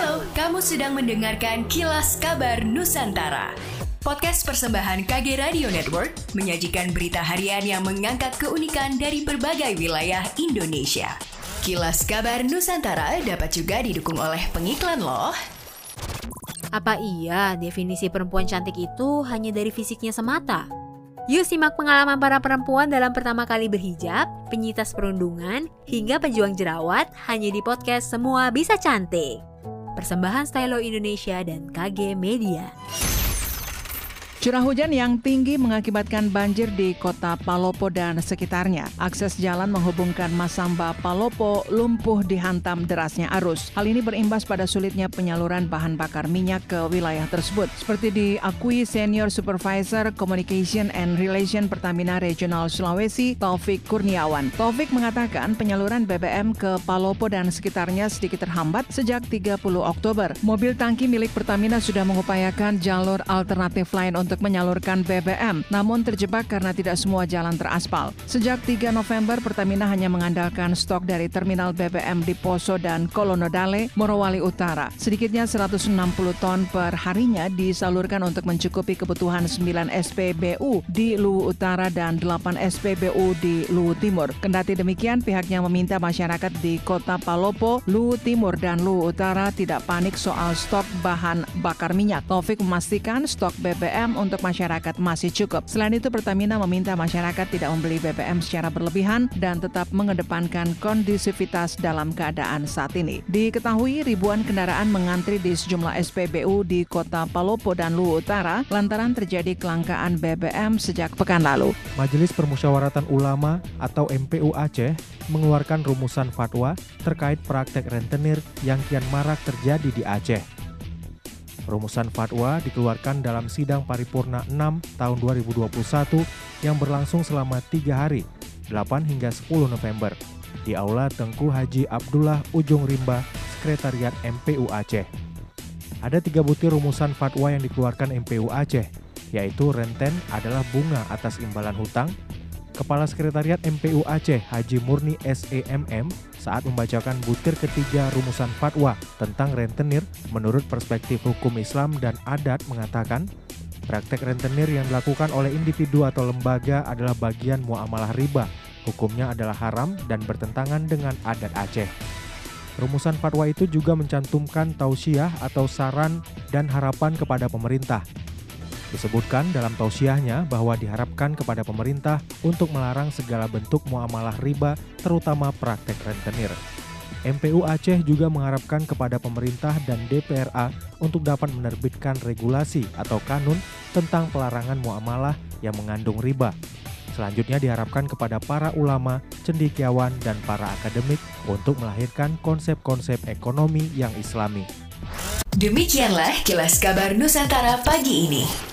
Halo, kamu sedang mendengarkan Kilas Kabar Nusantara. Podcast persembahan KG Radio Network menyajikan berita harian yang mengangkat keunikan dari berbagai wilayah Indonesia. Kilas Kabar Nusantara dapat juga didukung oleh pengiklan loh. Apa iya definisi perempuan cantik itu hanya dari fisiknya semata? Yuk simak pengalaman para perempuan dalam pertama kali berhijab, penyitas perundungan, hingga pejuang jerawat hanya di podcast Semua Bisa Cantik. Persembahan Stylo Indonesia dan KG Media. Curah hujan yang tinggi mengakibatkan banjir di kota Palopo dan sekitarnya. Akses jalan menghubungkan Masamba Palopo lumpuh dihantam derasnya arus. Hal ini berimbas pada sulitnya penyaluran bahan bakar minyak ke wilayah tersebut. Seperti diakui Senior Supervisor Communication and Relation Pertamina Regional Sulawesi, Taufik Kurniawan. Taufik mengatakan penyaluran BBM ke Palopo dan sekitarnya sedikit terhambat sejak 30 Oktober. Mobil tangki milik Pertamina sudah mengupayakan jalur alternatif lain untuk untuk menyalurkan BBM, namun terjebak karena tidak semua jalan teraspal. Sejak 3 November, Pertamina hanya mengandalkan stok dari terminal BBM di Poso dan Kolonodale, Morowali Utara. Sedikitnya 160 ton per harinya disalurkan untuk mencukupi kebutuhan 9 SPBU di Luwu Utara dan 8 SPBU di Luwu Timur. Kendati demikian, pihaknya meminta masyarakat di kota Palopo, Luwu Timur, dan Luwu Utara tidak panik soal stok bahan bakar minyak. Taufik memastikan stok BBM untuk masyarakat masih cukup. Selain itu, Pertamina meminta masyarakat tidak membeli BBM secara berlebihan dan tetap mengedepankan kondisivitas dalam keadaan saat ini. Diketahui ribuan kendaraan mengantri di sejumlah SPBU di kota Palopo dan Luwu Utara lantaran terjadi kelangkaan BBM sejak pekan lalu. Majelis Permusyawaratan Ulama atau MPU Aceh mengeluarkan rumusan fatwa terkait praktek rentenir yang kian marak terjadi di Aceh. Rumusan fatwa dikeluarkan dalam sidang paripurna 6 tahun 2021 yang berlangsung selama tiga hari, 8 hingga 10 November, di Aula Tengku Haji Abdullah Ujung Rimba, Sekretariat MPU Aceh. Ada tiga butir rumusan fatwa yang dikeluarkan MPU Aceh, yaitu renten adalah bunga atas imbalan hutang, Kepala Sekretariat MPU Aceh Haji Murni SEMM saat membacakan butir ketiga rumusan fatwa tentang rentenir menurut perspektif hukum Islam dan adat mengatakan praktek rentenir yang dilakukan oleh individu atau lembaga adalah bagian muamalah riba. Hukumnya adalah haram dan bertentangan dengan adat Aceh. Rumusan fatwa itu juga mencantumkan tausiah atau saran dan harapan kepada pemerintah Disebutkan dalam tausiahnya bahwa diharapkan kepada pemerintah untuk melarang segala bentuk muamalah riba, terutama praktek rentenir. MPU Aceh juga mengharapkan kepada pemerintah dan DPRA untuk dapat menerbitkan regulasi atau kanun tentang pelarangan muamalah yang mengandung riba. Selanjutnya diharapkan kepada para ulama, cendikiawan, dan para akademik untuk melahirkan konsep-konsep ekonomi yang islami. Demikianlah kilas kabar Nusantara pagi ini.